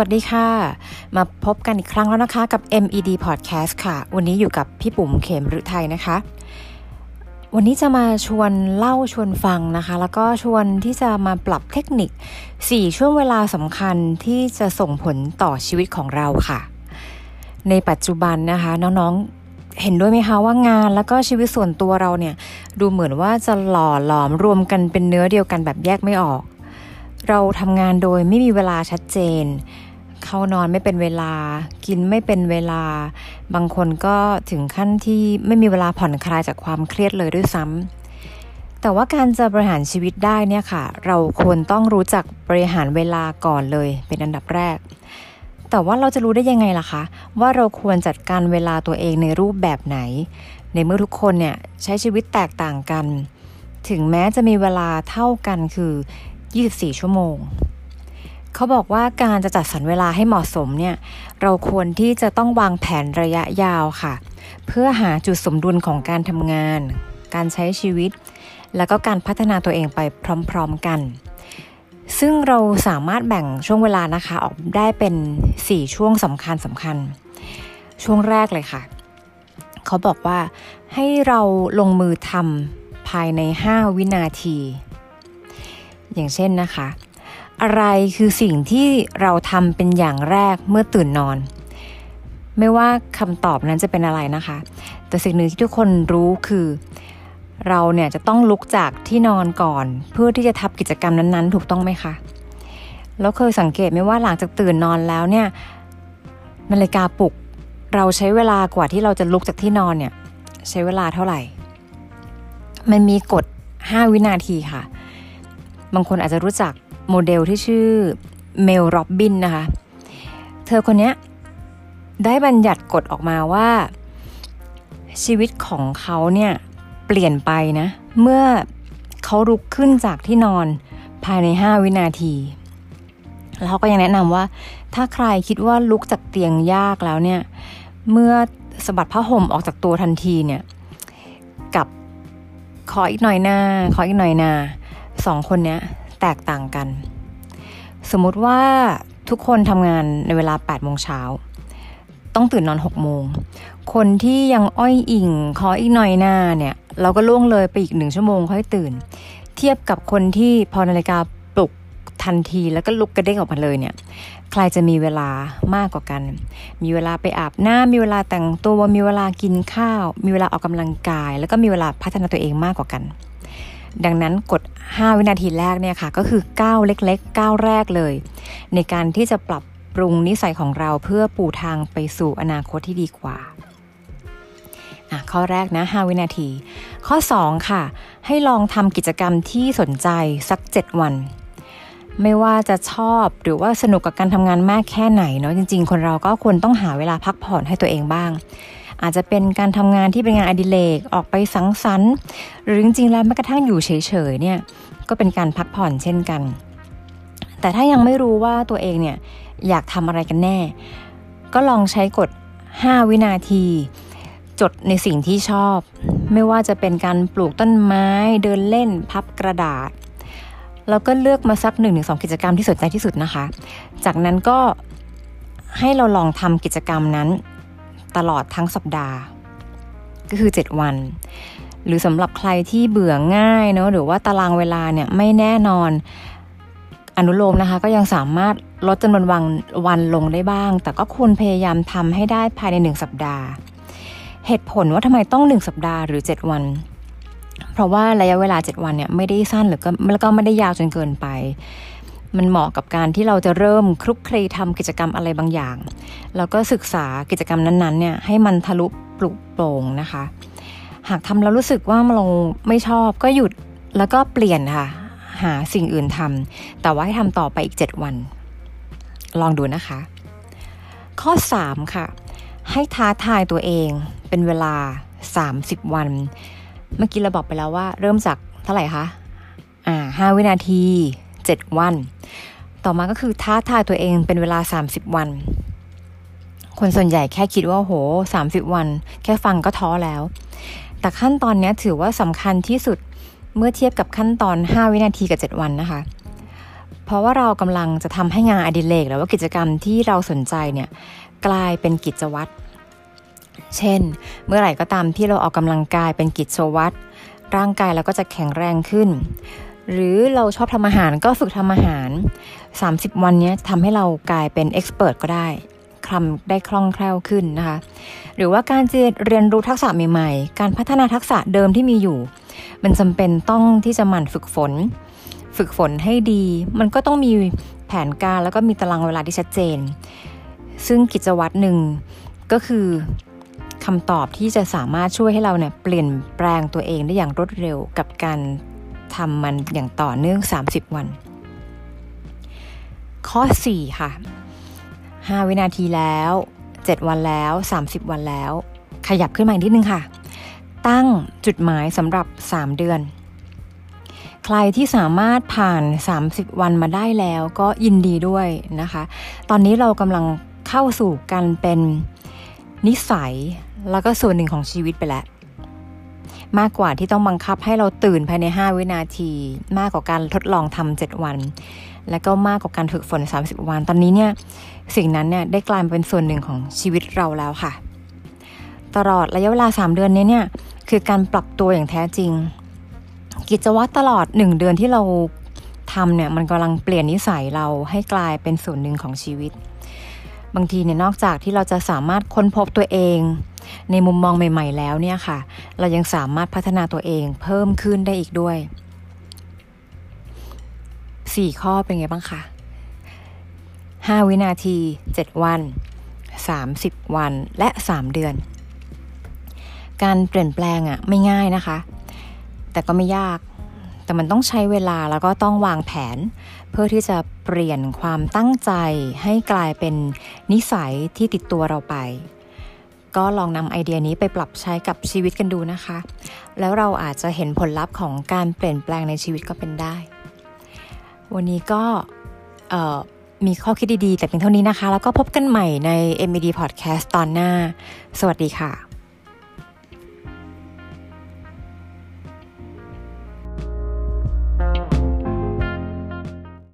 วัสดีค่ะ มาพบกันอีกครั้งแล้วนะคะกับ MED Podcast ค่ะ วันนี้อยู่กับพี่ปุ๋มเขมรุไทยนะคะ วันนี้จะมาชวนเล่าชวนฟังนะคะ แล้วก็ชวนที่จะมาปรับเทคนิค 4 ช่วงเวลาสำคัญที่จะส่งผลต่อชีวิตของเราค่ะ ในปัจจุบันนะคะน้องๆเห็นด้วยไหมคะว่างานแล้วก็ชีวิตส่วนตัวเราเนี่ย ดูเหมือนว่าจะหล่อหลอมรวมกันเป็นเนื้อเดียวกันแบบแยกไม่ออกเราทำงานโดยไม่มีเวลาชัดเจน เข้านอนไม่เป็นเวลา กินไม่เป็นเวลา บางคนก็ถึงขั้นที่ไม่มีเวลาผ่อนคลายจากความเครียดเลยด้วยซ้ำแต่ว่าการจะบริหารชีวิตได้เนี่ยค่ะ เราควรต้องรู้จักบริหารเวลาก่อนเลย เป็นอันดับแรก แต่ว่าเราจะรู้ได้ยังไงล่ะคะ ว่าเราควรจัดการเวลาตัวเองในรูปแบบไหน ในเมื่อทุกคนเนี่ยใช้ชีวิตแตกต่างกัน ถึงแม้จะมีเวลาเท่ากันคือ 24 ชั่วโมง เขาบอกว่าการจะจัดสรรเวลาให้เหมาะสมเนี่ยเราควรที่จะต้องวางแผนระยะยาวค่ะ เพื่อหาจุดสมดุลของการทำงาน การใช้ชีวิต แล้วก็การพัฒนาตัวเองไปพร้อมๆกัน ซึ่งเราสามารถแบ่งช่วงเวลานะคะออกได้เป็น 4 ช่วงสำคัญสำคัญ ช่วงแรกเลยค่ะ เขาบอกว่าให้เราลงมือทำภายใน 5 วินาที อย่างเช่นนะคะ อะไรคือสิ่งที่เราทำเป็นอย่างแรกเมื่อตื่นนอน ไม่ว่าคำตอบนั้นจะเป็นอะไรนะคะ แต่สิ่งหนึ่งที่ทุกคนรู้คือ เราเนี่ยจะต้องลุกจากที่นอนก่อน เพื่อที่จะทำกิจกรรมนั้นๆ ถูกต้องไหมคะแล้วเคยสังเกตไหมว่าหลังจากตื่นนอนแล้วเนี่ยนาฬิกาปลุก เราใช้เวลากว่าที่เราจะลุกจากที่นอนเนี่ย ใช้เวลาเท่าไหร่ มันมีกฎ 5 วินาทีค่ะ บางคนอาจจะรู้จัก โมเดลที่ชื่อเมลโรบบินนะคะ เธอคนนี้ได้บัญญัติกฎออกมาว่า ชีวิตของเขาเนี่ย เปลี่ยนไปนะ เมื่อเขาลุกขึ้นจากที่นอนภายใน 5 วินาที แล้วเขาก็ยังแนะนำว่า ถ้าใครคิดว่าลุกจากเตียงยากแล้วเนี่ย เมื่อสะบัดผ้าห่มออกจากตัวทันทีเนี่ย กับขออีกหน่อยหน้าขออีกหน่อยนาสองคนเนี้ย ตกต่างกัน สมมุติว่าทุกคนทำงานในเวลา8โมงเช้า ต้องตื่นนอน6โมง คนที่ยังอ้อยอิงขออีกหน่อยหน้าเนี่ย เราก็ล่วงเลยไปอีกหนึ่งชั่วโมงค่อยตื่น เทียบกับคนที่พอนาฬิกาปลุกทันทีแล้วก็ลุกกระเด้งออกมาเลยเนี่ย ใครจะมีเวลามากกว่ากัน มีเวลาไปอาบน้ำมีเวลาแต่งตัว มีเวลากินข้าว มีเวลาออกกำลังกาย แล้วก็มีเวลาพัฒนาตัวเองมากกว่ากัน ดังนั้นกด 5 วินาทีแรกเนี่ยค่ะ ก็คือก้าวเล็กๆก้าวแรกเลย ในการที่จะปรับปรุงนิสัยของเราเพื่อปูทางไปสู่อนาคตที่ดีกว่าข้อแรกนะ 5 วินาที ข้อ 2 ค่ะ ให้ลองทำกิจกรรมที่สนใจสัก 7 วัน ไม่ว่าจะชอบหรือว่าสนุกกับการทำงานมากแค่ไหนเนาะจริง ๆ คนเราก็ควรต้องหาเวลาพักผ่อนให้ตัวเองบ้าง อาจจะเป็นการทำงานที่เป็นงานอดิเรกออกไปสังสรรค์ หรือจริงๆแล้วแม้กระทั่งอยู่เฉยๆเนี่ยก็เป็นการพักผ่อนเช่นกัน แต่ถ้ายังไม่รู้ว่าตัวเองเนี่ยอยากทำอะไรกันแน่ ก็ลองใช้กฎ 5 วินาที จดในสิ่งที่ชอบ ไม่ว่าจะเป็นการปลูกต้นไม้เดินเล่นพับกระดาษ แล้วก็เลือกมาสัก1นถึงสกิจกรรมที่สนใจที่สุดนะคะ จากนั้นก็ให้เราลองทำกิจกรรมนั้น ตลอดทั้งสัปดาห์ ก็คือ 7 วัน หรือสำหรับใครที่เบื่อง่ายเนาะหรือว่าตารางเวลาเนี่ยไม่แน่นอนอนุโลมนะคะก็ยังสามารถลดจำนวนวันวันลงได้บ้าง แต่ก็ควรพยายามทำให้ได้ภายในหนึ่งสัปดาห์ เหตุผลว่าทำไมต้องหนึ่งสัปดาห์หรือ 7 วัน เพราะว่าระยะเวลา 7 วันเนี่ยไม่ได้สั้นหรือก็แล้วก็ไม่ได้ยาวจนเกินไป มันเหมาะกับการที่เราจะเริ่มคลุกคลีทำกิจกรรมอะไรบางอย่าง แล้วก็ศึกษากิจกรรมนั้นๆเนี่ยให้มันทะลุปลุกโปร่งนะคะ หากทำแล้วรู้สึกว่าเราไม่ชอบก็หยุดแล้วก็เปลี่ยนค่ะ หาสิ่งอื่นทำแต่ว่าให้ทำต่อไปอีก 7 วัน ลองดูนะคะ ข้อ 3 ค่ะ ให้ท้าทายตัวเองเป็นเวลา 30 วัน เมื่อกี้เราบอกไปแล้วว่าเริ่มจากเท่าไหร่คะอ่า5วินาที 7 วัน ต่อมาก็คือท้าทายตัวเองเป็นเวลา 30 วัน คนส่วนใหญ่แค่คิดว่าโห 30 วัน แค่ฟังก็ท้อแล้ว แต่ขั้นตอนนี้ถือว่าสำคัญที่สุดเมื่อเทียบกับขั้นตอน 5 วินาทีกับ 7 วันนะคะ เพเพราะว่าเรากำลังจะทำให้งานอดิเรกหรือว่ากิจกรรมที่เราสนใจเนี่ยกลายเป็นกิจวัตร เช่น เมื่อไหร่ก็ตามที่เราออกกำลังกายเป็นกิจวัตรร่างกายเราก็จะแข็งแรงขึ้น หรือเราชอบทำอาหารก็ฝึกทำอาหาร 30 วันนี้ทำให้เรากลายเป็นเอ็กซ์เพรสก็ได้คำได้คล่องแคล่วขึ้นนะคะ หรือว่าการเรียนรู้ทักษะใหม่ๆ การพัฒนาทักษะเดิมที่มีอยู่ มันจำเป็นต้องที่จะหมั่นฝึกฝน ฝึกฝนให้ดี มันก็ต้องมีแผนการแล้วก็มีตารางเวลาที่ชัดเจน ซึ่งกิจวัตรหนึ่งก็คือคำตอบที่จะสามารถช่วยให้เราเนี่ยเปลี่ยนแปลงตัวเองได้อย่างรวดเร็วกับการ ทำมันอย่างต่อเนื่อง 30 วัน ข้อ 4 ค่ะ 5 วินาทีแล้ว 7 วันแล้ว 30 วันแล้ว ขยับขึ้นมาอีกนิดนึงค่ะ ตั้งจุดหมายสำหรับ 3 เดือน ใครที่สามารถผ่าน 30 วันมาได้แล้วก็ยินดีด้วยนะคะ ตอนนี้เรากำลังเข้าสู่การเป็นนิสัยแล้วก็ส่วนหนึ่งของชีวิตไปแล้ว มากกว่าที่ต้องบังคับให้เราตื่นภายใน 5 วินาที มากกว่าการทดลองทำ7วัน และก็มากกว่าการฝึกฝน 30 วัน ตอนนี้เนี่ยสิ่งนั้นเนี่ยได้กลายเป็นส่วนหนึ่งของชีวิตเราแล้วค่ะ ตลอดระยะเวลา 3 เดือนนี้เนี่ยคือการปรับตัวอย่างแท้จริง กิจวัตรตลอด 1 เดือนที่เราทำเนี่ยมันกำลังเปลี่ยนนิสัยเราให้กลายเป็นส่วนหนึ่งของชีวิต บางทีเนี่ยนอกจากที่เราจะสามารถค้นพบตัวเอง ในมุมมองใหม่ ๆ แล้วเนี่ยค่ะ เรายังสามารถพัฒนาตัวเองเพิ่มขึ้นได้อีกด้วย 4 ข้อเป็นไงบ้างคะ5 วินาที 7 วัน 30 วันและ 3 เดือน การเปลี่ยนแปลงอะ่ะไม่ง่ายนะคะ แต่ก็ไม่ยาก แต่มันต้องใช้เวลาแล้วก็ต้องวางแผน เพื่อที่จะเปลี่ยนความตั้งใจให้กลายเป็นนิสัยที่ติดตัวเราไป ก็ลองนำไอเดียนี้ไปปรับใช้กับชีวิตกันดูนะคะ แล้วเราอาจจะเห็นผลลัพธ์ของการเปลี่ยนแปลงในชีวิตก็เป็นได้ วันนี้ก็มีข้อคิดดีๆ แต่เพียงเท่านี้นะคะ แล้วก็พบกันใหม่ใน MED Podcast ตอนหน้า สวัสดีค่ะ